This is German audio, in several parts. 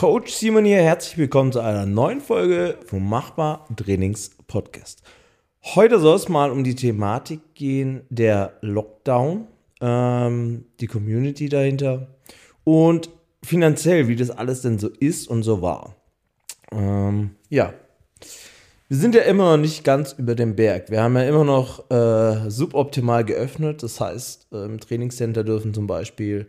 Coach Simon hier, herzlich willkommen zu einer neuen Folge vom Machbar Trainings Podcast. Heute soll es mal um die Thematik gehen, der Lockdown, ähm, die Community dahinter und finanziell, wie das alles denn so ist und so war. Ähm, ja, wir sind ja immer noch nicht ganz über dem Berg. Wir haben ja immer noch äh, suboptimal geöffnet. Das heißt, im Trainingscenter dürfen zum Beispiel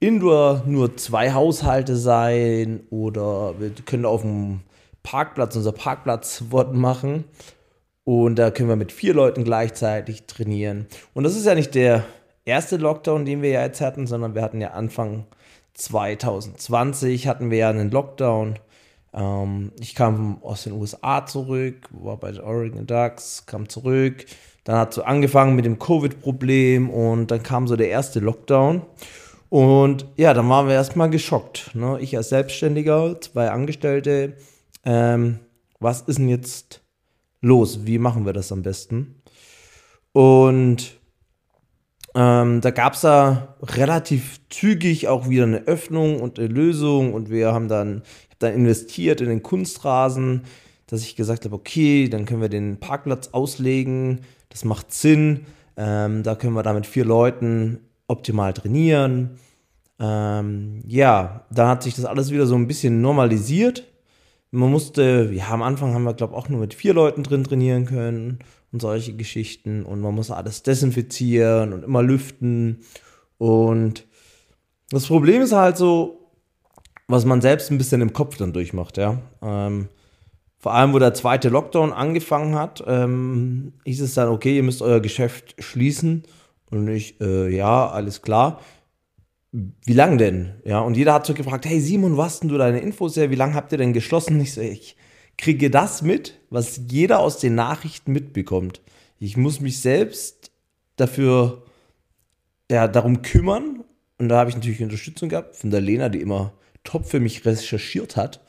Indoor nur zwei Haushalte sein oder wir können auf dem Parkplatz unser Parkplatzwort machen. Und da können wir mit vier Leuten gleichzeitig trainieren. Und das ist ja nicht der erste Lockdown, den wir ja jetzt hatten, sondern wir hatten ja Anfang 2020 hatten wir ja einen Lockdown. Ähm, ich kam aus den USA zurück, war bei den Oregon Ducks, kam zurück. Dann hat so angefangen mit dem Covid-Problem und dann kam so der erste Lockdown. Und ja, dann waren wir erstmal geschockt. Ne? Ich als Selbstständiger, zwei Angestellte. Ähm, was ist denn jetzt los? Wie machen wir das am besten? Und ähm, da gab es da relativ zügig auch wieder eine Öffnung und eine Lösung und wir haben dann, ich hab dann investiert in den Kunstrasen, dass ich gesagt habe, okay, dann können wir den Parkplatz auslegen, das macht Sinn, ähm, da können wir da mit vier Leuten optimal trainieren. Ähm, ja, dann hat sich das alles wieder so ein bisschen normalisiert. Man musste, ja, am Anfang haben wir, glaube ich, auch nur mit vier Leuten drin trainieren können und solche Geschichten. Und man muss alles desinfizieren und immer lüften. Und das Problem ist halt so, was man selbst ein bisschen im Kopf dann durchmacht, ja. Ähm, vor allem, wo der zweite Lockdown angefangen hat, ähm, hieß es dann, okay, ihr müsst euer Geschäft schließen. Und ich, äh, ja, alles klar. Wie lang denn? Ja, und jeder hat so gefragt, hey Simon, was denn du deine Infos her? Wie lange habt ihr denn geschlossen? Ich so, ich kriege das mit, was jeder aus den Nachrichten mitbekommt. Ich muss mich selbst dafür, ja, darum kümmern. Und da habe ich natürlich Unterstützung gehabt von der Lena, die immer top für mich recherchiert hat.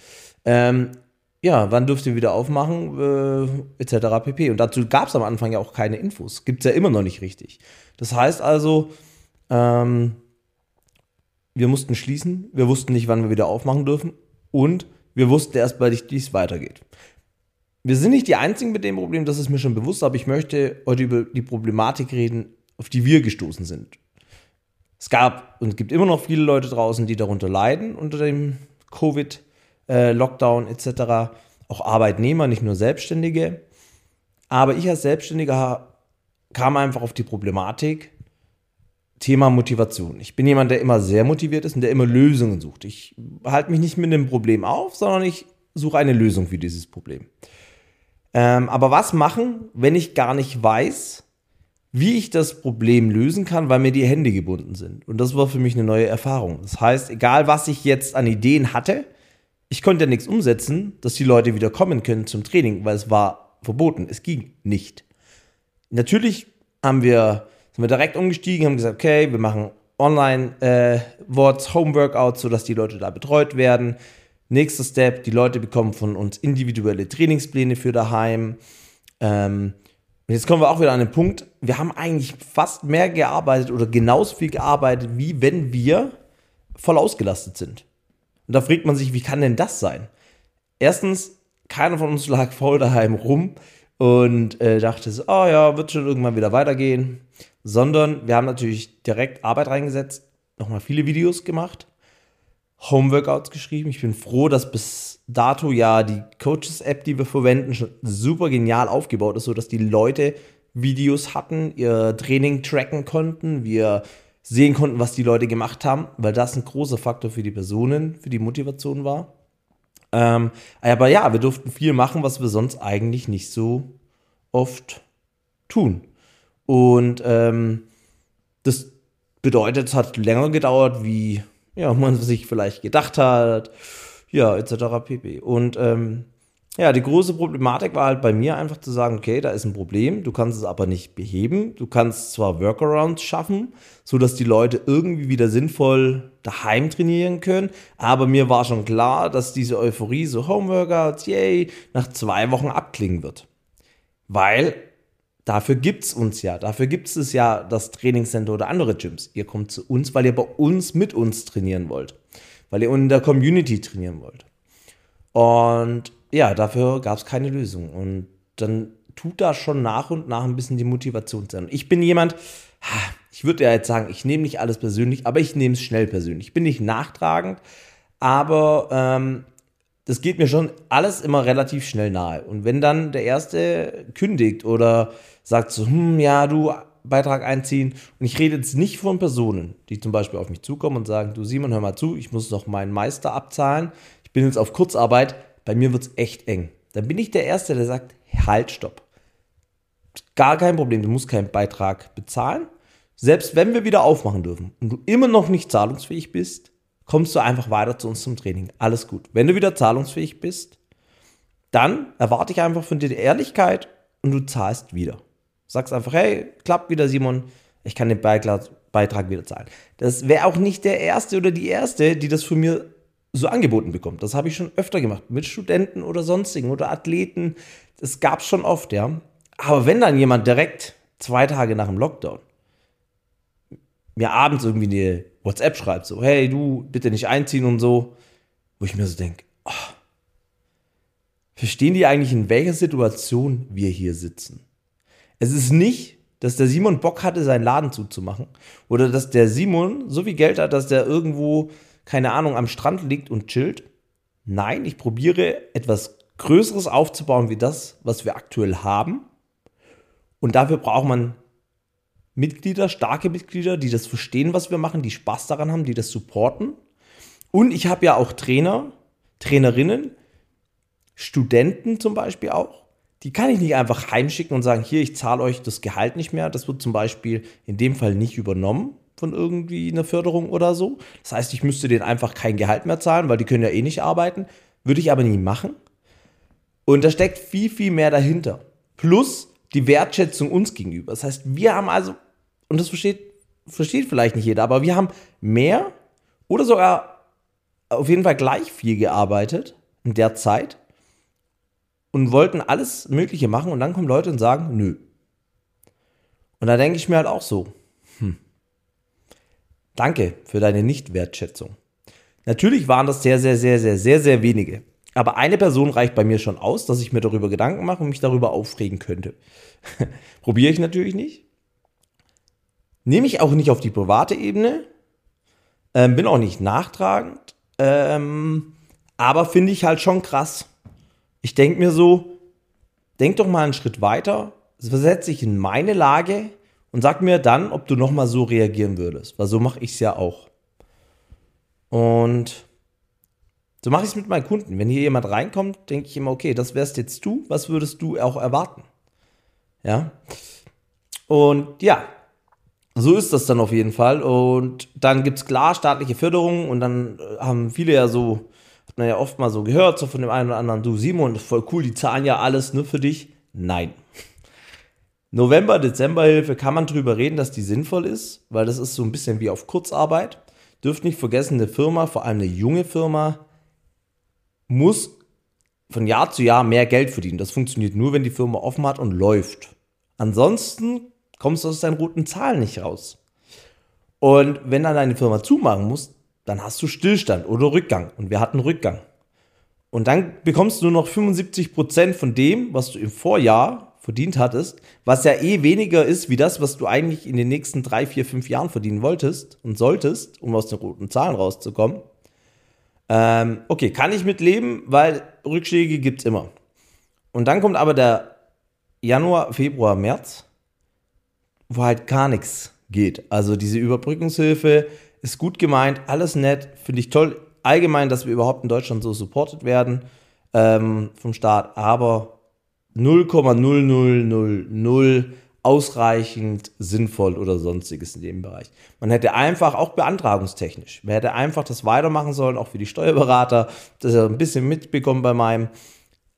Ähm, ja, wann dürft ihr wieder aufmachen, äh, etc. pp. Und dazu gab es am Anfang ja auch keine Infos. Gibt es ja immer noch nicht richtig. Das heißt also, ähm, wir mussten schließen, wir wussten nicht, wann wir wieder aufmachen dürfen und wir wussten erst wie es weitergeht. Wir sind nicht die Einzigen mit dem Problem, das ist mir schon bewusst, aber ich möchte heute über die Problematik reden, auf die wir gestoßen sind. Es gab und gibt immer noch viele Leute draußen, die darunter leiden, unter dem Covid-Lockdown äh, etc. Auch Arbeitnehmer, nicht nur Selbstständige. Aber ich als Selbstständiger kam einfach auf die Problematik, Thema Motivation. Ich bin jemand, der immer sehr motiviert ist und der immer Lösungen sucht. Ich halte mich nicht mit einem Problem auf, sondern ich suche eine Lösung für dieses Problem. Ähm, aber was machen, wenn ich gar nicht weiß, wie ich das Problem lösen kann, weil mir die Hände gebunden sind? Und das war für mich eine neue Erfahrung. Das heißt, egal was ich jetzt an Ideen hatte, ich konnte ja nichts umsetzen, dass die Leute wieder kommen können zum Training, weil es war verboten. Es ging nicht. Natürlich haben wir sind wir direkt umgestiegen, haben gesagt, okay, wir machen Online-Worts, äh, Home-Workouts, sodass die Leute da betreut werden. Nächster Step, die Leute bekommen von uns individuelle Trainingspläne für daheim. Ähm, und jetzt kommen wir auch wieder an den Punkt, wir haben eigentlich fast mehr gearbeitet oder genauso viel gearbeitet, wie wenn wir voll ausgelastet sind. Und da fragt man sich, wie kann denn das sein? Erstens, keiner von uns lag voll daheim rum und äh, dachte so, oh ja, wird schon irgendwann wieder weitergehen sondern wir haben natürlich direkt Arbeit reingesetzt, nochmal viele Videos gemacht, Homeworkouts geschrieben. Ich bin froh, dass bis dato ja die Coaches-App, die wir verwenden, schon super genial aufgebaut ist, sodass die Leute Videos hatten, ihr Training tracken konnten, wir sehen konnten, was die Leute gemacht haben, weil das ein großer Faktor für die Personen, für die Motivation war. Ähm, aber ja, wir durften viel machen, was wir sonst eigentlich nicht so oft tun. Und ähm, das bedeutet, es hat länger gedauert, wie ja, man sich vielleicht gedacht hat. Ja, etc. pp. Und ähm, ja, die große Problematik war halt bei mir einfach zu sagen, okay, da ist ein Problem, du kannst es aber nicht beheben. Du kannst zwar Workarounds schaffen, sodass die Leute irgendwie wieder sinnvoll daheim trainieren können, aber mir war schon klar, dass diese Euphorie, so Homeworkouts, yay, nach zwei Wochen abklingen wird. Weil Dafür gibt es uns ja. Dafür gibt es ja das Trainingscenter oder andere Gyms. Ihr kommt zu uns, weil ihr bei uns mit uns trainieren wollt. weil ihr in der Community trainieren wollt. Und ja, dafür gab es keine Lösung. Und dann tut da schon nach und nach ein bisschen die Motivation sein. Ich bin jemand, ich würde ja jetzt sagen, ich nehme nicht alles persönlich, aber ich nehme es schnell persönlich. Ich bin nicht nachtragend, aber ähm, das geht mir schon alles immer relativ schnell nahe. Und wenn dann der Erste kündigt oder sagt so, hm, ja, du, Beitrag einziehen. Und ich rede jetzt nicht von Personen, die zum Beispiel auf mich zukommen und sagen, du Simon, hör mal zu, ich muss noch meinen Meister abzahlen. Ich bin jetzt auf Kurzarbeit. Bei mir wird es echt eng. Dann bin ich der Erste, der sagt, halt, stopp. Gar kein Problem, du musst keinen Beitrag bezahlen. Selbst wenn wir wieder aufmachen dürfen und du immer noch nicht zahlungsfähig bist, kommst du einfach weiter zu uns zum Training. Alles gut. Wenn du wieder zahlungsfähig bist, dann erwarte ich einfach von dir die Ehrlichkeit und du zahlst wieder. Sagst einfach, hey, klappt wieder, Simon, ich kann den Beitrag wieder zahlen. Das wäre auch nicht der Erste oder die Erste, die das von mir so angeboten bekommt. Das habe ich schon öfter gemacht, mit Studenten oder sonstigen oder Athleten. Das gab es schon oft, ja. Aber wenn dann jemand direkt zwei Tage nach dem Lockdown mir abends irgendwie eine WhatsApp schreibt, so, hey, du, bitte nicht einziehen und so, wo ich mir so denke, oh, verstehen die eigentlich, in welcher Situation wir hier sitzen? Es ist nicht, dass der Simon Bock hatte, seinen Laden zuzumachen oder dass der Simon so viel Geld hat, dass der irgendwo, keine Ahnung, am Strand liegt und chillt. Nein, ich probiere etwas Größeres aufzubauen wie das, was wir aktuell haben. Und dafür braucht man Mitglieder, starke Mitglieder, die das verstehen, was wir machen, die Spaß daran haben, die das supporten. Und ich habe ja auch Trainer, Trainerinnen, Studenten zum Beispiel auch. Die kann ich nicht einfach heimschicken und sagen, hier, ich zahle euch das Gehalt nicht mehr. Das wird zum Beispiel in dem Fall nicht übernommen von irgendwie einer Förderung oder so. Das heißt, ich müsste denen einfach kein Gehalt mehr zahlen, weil die können ja eh nicht arbeiten. Würde ich aber nie machen. Und da steckt viel, viel mehr dahinter. Plus die Wertschätzung uns gegenüber. Das heißt, wir haben also, und das versteht, versteht vielleicht nicht jeder, aber wir haben mehr oder sogar auf jeden Fall gleich viel gearbeitet in der Zeit und wollten alles Mögliche machen und dann kommen Leute und sagen, nö. Und da denke ich mir halt auch so, danke für deine Nichtwertschätzung. Natürlich waren das sehr, sehr, sehr, sehr, sehr, sehr wenige. Aber eine Person reicht bei mir schon aus, dass ich mir darüber Gedanken mache und mich darüber aufregen könnte. Probiere ich natürlich nicht. Nehme ich auch nicht auf die private Ebene. Ähm, bin auch nicht nachtragend. Ähm, aber finde ich halt schon krass. Ich denke mir so, denk doch mal einen Schritt weiter, versetze dich in meine Lage und sag mir dann, ob du nochmal so reagieren würdest. Weil so mache ich es ja auch. Und so mache ich es mit meinen Kunden. Wenn hier jemand reinkommt, denke ich immer, okay, das wärst jetzt du, was würdest du auch erwarten? Ja. Und ja, so ist das dann auf jeden Fall. Und dann gibt es klar staatliche Förderungen und dann äh, haben viele ja so, hat man ja oft mal so gehört, so von dem einen oder anderen, du Simon, voll cool, die zahlen ja alles nur für dich. Nein. November, Dezemberhilfe kann man drüber reden, dass die sinnvoll ist, weil das ist so ein bisschen wie auf Kurzarbeit. Dürft nicht vergessen, eine Firma, vor allem eine junge Firma, muss von Jahr zu Jahr mehr Geld verdienen. Das funktioniert nur, wenn die Firma offen hat und läuft. Ansonsten kommst du aus deinen roten Zahlen nicht raus. Und wenn dann deine Firma zumachen muss, dann hast du Stillstand oder Rückgang. Und wir hatten Rückgang. Und dann bekommst du nur noch 75% von dem, was du im Vorjahr verdient hattest, was ja eh weniger ist wie das, was du eigentlich in den nächsten drei, vier, fünf Jahren verdienen wolltest und solltest, um aus den roten Zahlen rauszukommen. Ähm, okay, kann ich mitleben, weil Rückschläge gibt es immer. Und dann kommt aber der Januar, Februar, März, wo halt gar nichts geht. Also diese Überbrückungshilfe ist gut gemeint, alles nett, finde ich toll. Allgemein, dass wir überhaupt in Deutschland so supported werden ähm, vom Staat, aber 0,0000 ausreichend sinnvoll oder sonstiges in dem Bereich. Man hätte einfach, auch beantragungstechnisch, man hätte einfach das weitermachen sollen, auch für die Steuerberater, das ist ein bisschen mitbekommen bei meinem,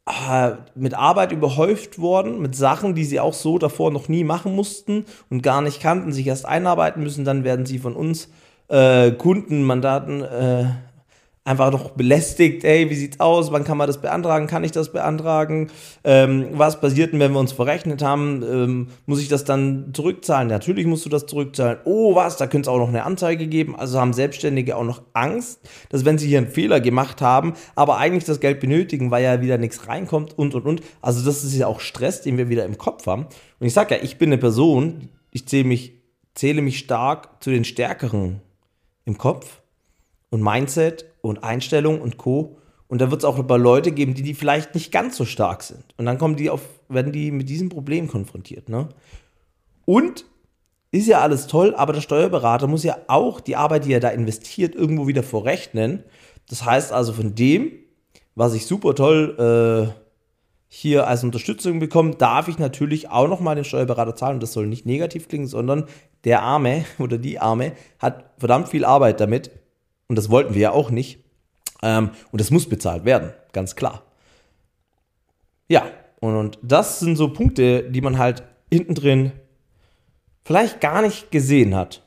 äh, mit Arbeit überhäuft worden, mit Sachen, die sie auch so davor noch nie machen mussten und gar nicht kannten, sich erst einarbeiten müssen, dann werden sie von uns äh, Kundenmandaten äh, einfach noch belästigt, ey, wie sieht's aus, wann kann man das beantragen, kann ich das beantragen, ähm, was passiert denn, wenn wir uns verrechnet haben, ähm, muss ich das dann zurückzahlen? Natürlich musst du das zurückzahlen. Oh, was, da könnte es auch noch eine Anzeige geben. Also haben Selbstständige auch noch Angst, dass wenn sie hier einen Fehler gemacht haben, aber eigentlich das Geld benötigen, weil ja wieder nichts reinkommt und, und, und. Also das ist ja auch Stress, den wir wieder im Kopf haben. Und ich sag ja, ich bin eine Person, ich zähle mich, zähle mich stark zu den Stärkeren im Kopf und Mindset und Einstellung und Co. Und da wird es auch ein paar Leute geben, die, die vielleicht nicht ganz so stark sind. Und dann kommen die auf, werden die mit diesem Problem konfrontiert. Ne? Und ist ja alles toll, aber der Steuerberater muss ja auch die Arbeit, die er da investiert, irgendwo wieder vorrechnen. Das heißt also von dem, was ich super toll äh, hier als Unterstützung bekomme, darf ich natürlich auch nochmal den Steuerberater zahlen. Und das soll nicht negativ klingen, sondern der Arme oder die Arme hat verdammt viel Arbeit damit, und das wollten wir ja auch nicht. Ähm, und das muss bezahlt werden, ganz klar. Ja, und, und das sind so Punkte, die man halt hinten drin vielleicht gar nicht gesehen hat.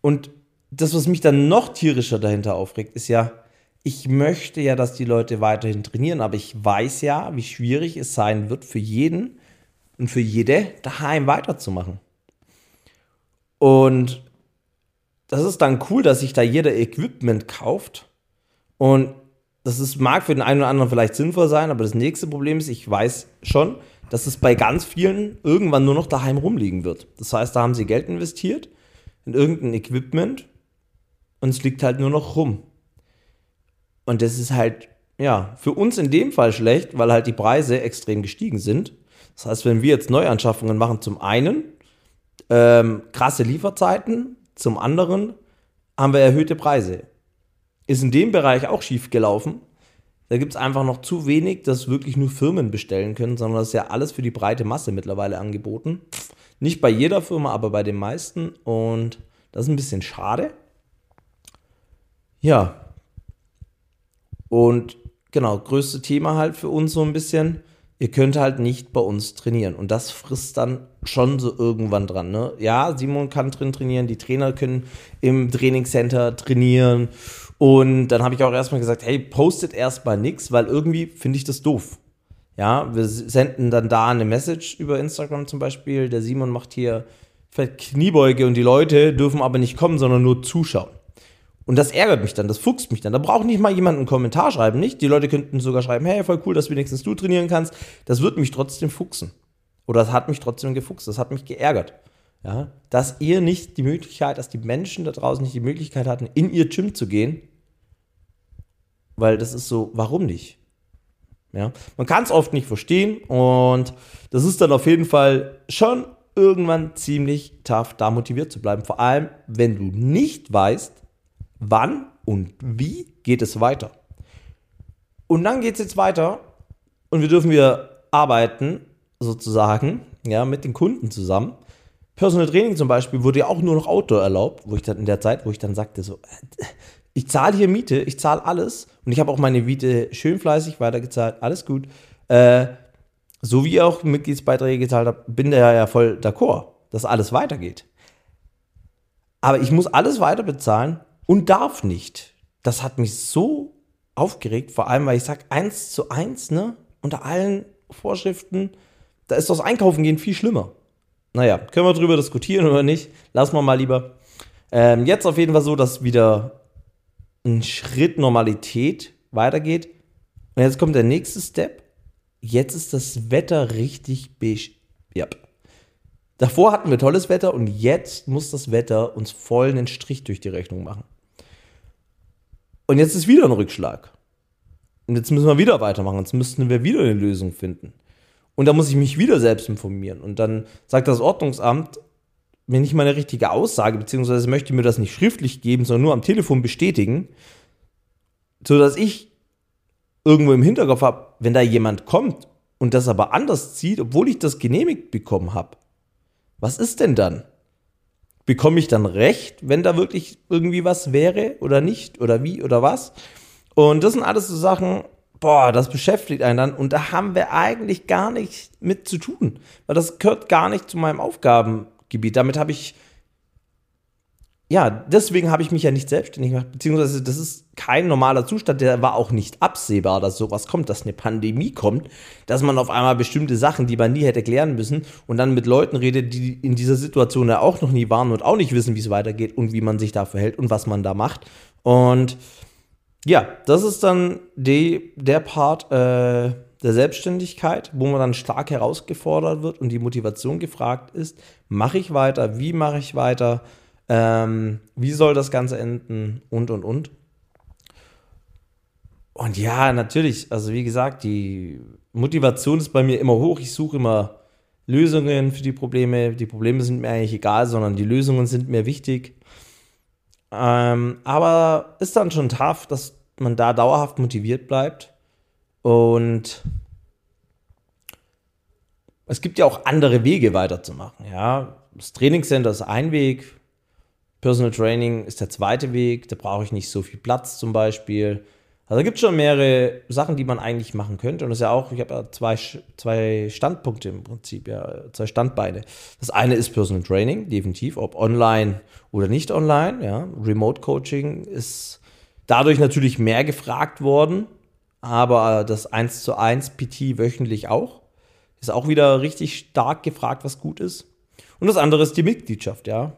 Und das, was mich dann noch tierischer dahinter aufregt, ist ja, ich möchte ja, dass die Leute weiterhin trainieren, aber ich weiß ja, wie schwierig es sein wird für jeden und für jede daheim weiterzumachen. Und das ist dann cool, dass sich da jeder Equipment kauft. Und das ist, mag für den einen oder anderen vielleicht sinnvoll sein, aber das nächste Problem ist, ich weiß schon, dass es bei ganz vielen irgendwann nur noch daheim rumliegen wird. Das heißt, da haben sie Geld investiert in irgendein Equipment und es liegt halt nur noch rum. Und das ist halt, ja, für uns in dem Fall schlecht, weil halt die Preise extrem gestiegen sind. Das heißt, wenn wir jetzt Neuanschaffungen machen, zum einen ähm, krasse Lieferzeiten, zum anderen haben wir erhöhte Preise. Ist in dem Bereich auch schief gelaufen. Da gibt es einfach noch zu wenig, dass wirklich nur Firmen bestellen können, sondern das ist ja alles für die breite Masse mittlerweile angeboten. Nicht bei jeder Firma, aber bei den meisten. Und das ist ein bisschen schade. Ja. Und genau, größte Thema halt für uns so ein bisschen ihr könnt halt nicht bei uns trainieren. Und das frisst dann schon so irgendwann dran. Ne? Ja, Simon kann drin trainieren, die Trainer können im Trainingscenter trainieren. Und dann habe ich auch erstmal gesagt, hey, postet erstmal nichts, weil irgendwie finde ich das doof. Ja, wir senden dann da eine Message über Instagram zum Beispiel. Der Simon macht hier Kniebeuge und die Leute dürfen aber nicht kommen, sondern nur zuschauen. Und das ärgert mich dann, das fuchst mich dann. Da braucht nicht mal jemand einen Kommentar schreiben, nicht? Die Leute könnten sogar schreiben, hey, voll cool, dass wenigstens du trainieren kannst. Das wird mich trotzdem fuchsen. Oder das hat mich trotzdem gefuchst, das hat mich geärgert. Ja? Dass ihr nicht die Möglichkeit, dass die Menschen da draußen nicht die Möglichkeit hatten, in ihr Gym zu gehen. Weil das ist so, warum nicht? Ja? Man kann es oft nicht verstehen und das ist dann auf jeden Fall schon irgendwann ziemlich tough, da motiviert zu bleiben. Vor allem, wenn du nicht weißt, wann und wie geht es weiter. Und dann geht es jetzt weiter und wir dürfen wieder arbeiten, sozusagen, ja, mit den Kunden zusammen. Personal Training zum Beispiel wurde ja auch nur noch Outdoor erlaubt, wo ich dann in der Zeit, wo ich dann sagte, so, ich zahle hier Miete, ich zahle alles und ich habe auch meine Miete schön fleißig weitergezahlt, alles gut. Äh, so wie ihr auch Mitgliedsbeiträge gezahlt habt, bin der ja voll d'accord, dass alles weitergeht. Aber ich muss alles weiter bezahlen und darf nicht. Das hat mich so aufgeregt, vor allem, weil ich sage, eins zu eins, ne, unter allen Vorschriften, da ist das Einkaufen gehen viel schlimmer. Naja, können wir drüber diskutieren oder nicht? Lassen wir mal lieber. Ähm, jetzt auf jeden Fall so, dass wieder ein Schritt Normalität weitergeht. Und jetzt kommt der nächste Step. Jetzt ist das Wetter richtig beige. Ja. Davor hatten wir tolles Wetter und jetzt muss das Wetter uns voll einen Strich durch die Rechnung machen. Und jetzt ist wieder ein Rückschlag. Und jetzt müssen wir wieder weitermachen. Jetzt müssten wir wieder eine Lösung finden. Und da muss ich mich wieder selbst informieren. Und dann sagt das Ordnungsamt, wenn ich meine richtige Aussage, beziehungsweise möchte mir das nicht schriftlich geben, sondern nur am Telefon bestätigen, sodass ich irgendwo im Hinterkopf habe, wenn da jemand kommt und das aber anders zieht, obwohl ich das genehmigt bekommen habe, was ist denn dann? bekomme ich dann recht, wenn da wirklich irgendwie was wäre oder nicht oder wie oder was. Und das sind alles so Sachen, boah, das beschäftigt einen dann und da haben wir eigentlich gar nichts mit zu tun, weil das gehört gar nicht zu meinem Aufgabengebiet. Damit habe ich ja, deswegen habe ich mich ja nicht selbstständig gemacht, beziehungsweise das ist kein normaler Zustand, der war auch nicht absehbar, dass sowas kommt, dass eine Pandemie kommt, dass man auf einmal bestimmte Sachen, die man nie hätte klären müssen und dann mit Leuten redet, die in dieser Situation ja auch noch nie waren und auch nicht wissen, wie es weitergeht und wie man sich da verhält und was man da macht. Und ja, das ist dann die, der Part äh, der Selbstständigkeit, wo man dann stark herausgefordert wird und die Motivation gefragt ist, mache ich weiter, wie mache ich weiter, ähm, wie soll das Ganze enden und, und, und. Und ja, natürlich, also wie gesagt, die Motivation ist bei mir immer hoch. Ich suche immer Lösungen für die Probleme. Die Probleme sind mir eigentlich egal, sondern die Lösungen sind mir wichtig. Ähm, aber ist dann schon tough, dass man da dauerhaft motiviert bleibt. Und es gibt ja auch andere Wege weiterzumachen. Ja, das Trainingscenter ist ein Weg, Personal Training ist der zweite Weg, da brauche ich nicht so viel Platz zum Beispiel. Also gibt es schon mehrere Sachen, die man eigentlich machen könnte. Und das ist ja auch, ich habe ja zwei, zwei Standpunkte im Prinzip, ja, zwei Standbeine. Das eine ist Personal Training, definitiv, ob online oder nicht online. Ja. Remote Coaching ist dadurch natürlich mehr gefragt worden, aber das 1 zu 1 PT wöchentlich auch. Ist auch wieder richtig stark gefragt, was gut ist. Und das andere ist die Mitgliedschaft, ja.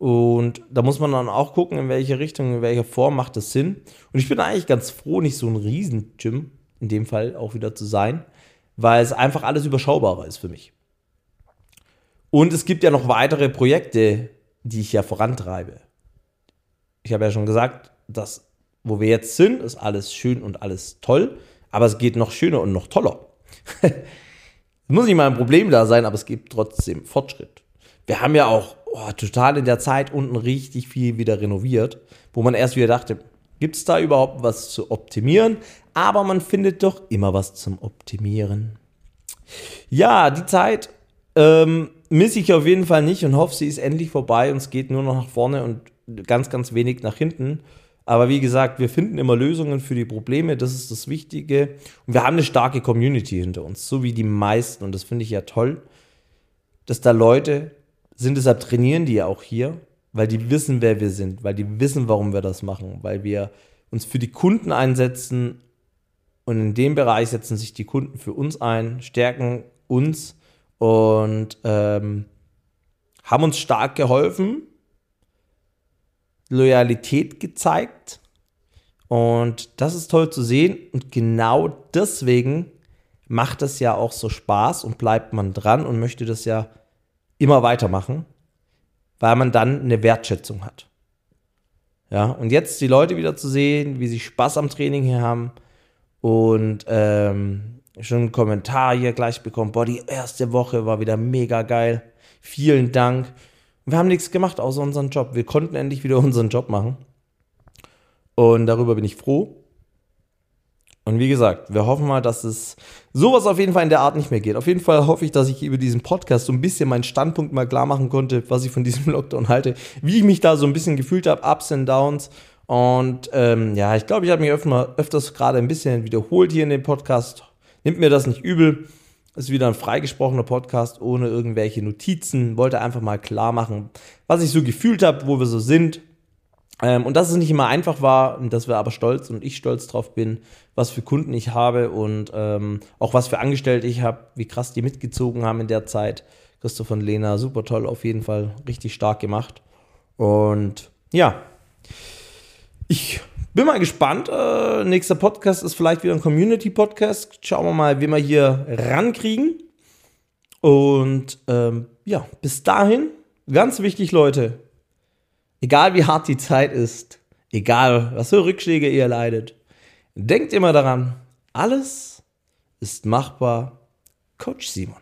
Und da muss man dann auch gucken, in welche Richtung, in welcher Form macht das Sinn. Und ich bin eigentlich ganz froh, nicht so ein Riesen-Gym in dem Fall auch wieder zu sein, weil es einfach alles überschaubarer ist für mich. Und es gibt ja noch weitere Projekte, die ich ja vorantreibe. Ich habe ja schon gesagt, dass wo wir jetzt sind, ist alles schön und alles toll, aber es geht noch schöner und noch toller. es muss nicht mal ein Problem da sein, aber es gibt trotzdem Fortschritt. Wir haben ja auch oh, total in der Zeit unten richtig viel wieder renoviert, wo man erst wieder dachte, gibt es da überhaupt was zu optimieren? Aber man findet doch immer was zum Optimieren. Ja, die Zeit ähm, misse ich auf jeden Fall nicht und hoffe, sie ist endlich vorbei und es geht nur noch nach vorne und ganz, ganz wenig nach hinten. Aber wie gesagt, wir finden immer Lösungen für die Probleme, das ist das Wichtige. Und wir haben eine starke Community hinter uns, so wie die meisten. Und das finde ich ja toll, dass da Leute sind, deshalb trainieren die ja auch hier, weil die wissen, wer wir sind, weil die wissen, warum wir das machen, weil wir uns für die Kunden einsetzen und in dem Bereich setzen sich die Kunden für uns ein, stärken uns und ähm, haben uns stark geholfen, Loyalität gezeigt und das ist toll zu sehen und genau deswegen macht es ja auch so Spaß und bleibt man dran und möchte das ja immer weitermachen, weil man dann eine Wertschätzung hat. Ja, und jetzt die Leute wieder zu sehen, wie sie Spaß am Training hier haben und ähm, schon einen Kommentar hier gleich bekommen, boah, die erste Woche war wieder mega geil. Vielen Dank. Wir haben nichts gemacht außer unseren Job. Wir konnten endlich wieder unseren Job machen. Und darüber bin ich froh. Und wie gesagt, wir hoffen mal, dass es sowas auf jeden Fall in der Art nicht mehr geht. Auf jeden Fall hoffe ich, dass ich über diesen Podcast so ein bisschen meinen Standpunkt mal klar machen konnte, was ich von diesem Lockdown halte, wie ich mich da so ein bisschen gefühlt habe, Ups und Downs. Und ähm, ja, ich glaube, ich habe mich öfter, öfters gerade ein bisschen wiederholt hier in dem Podcast. Nimmt mir das nicht übel. Ist wieder ein freigesprochener Podcast ohne irgendwelche Notizen. Wollte einfach mal klar machen, was ich so gefühlt habe, wo wir so sind. Ähm, und dass es nicht immer einfach war, dass wir aber stolz und ich stolz drauf bin, was für Kunden ich habe und ähm, auch was für Angestellte ich habe, wie krass die mitgezogen haben in der Zeit. Christoph und Lena, super toll, auf jeden Fall richtig stark gemacht. Und ja, ich bin mal gespannt. Äh, nächster Podcast ist vielleicht wieder ein Community-Podcast. Schauen wir mal, wie wir hier rankriegen. Und ähm, ja, bis dahin, ganz wichtig, Leute, egal wie hart die Zeit ist, egal was für Rückschläge ihr leidet, denkt immer daran, alles ist machbar. Coach Simon.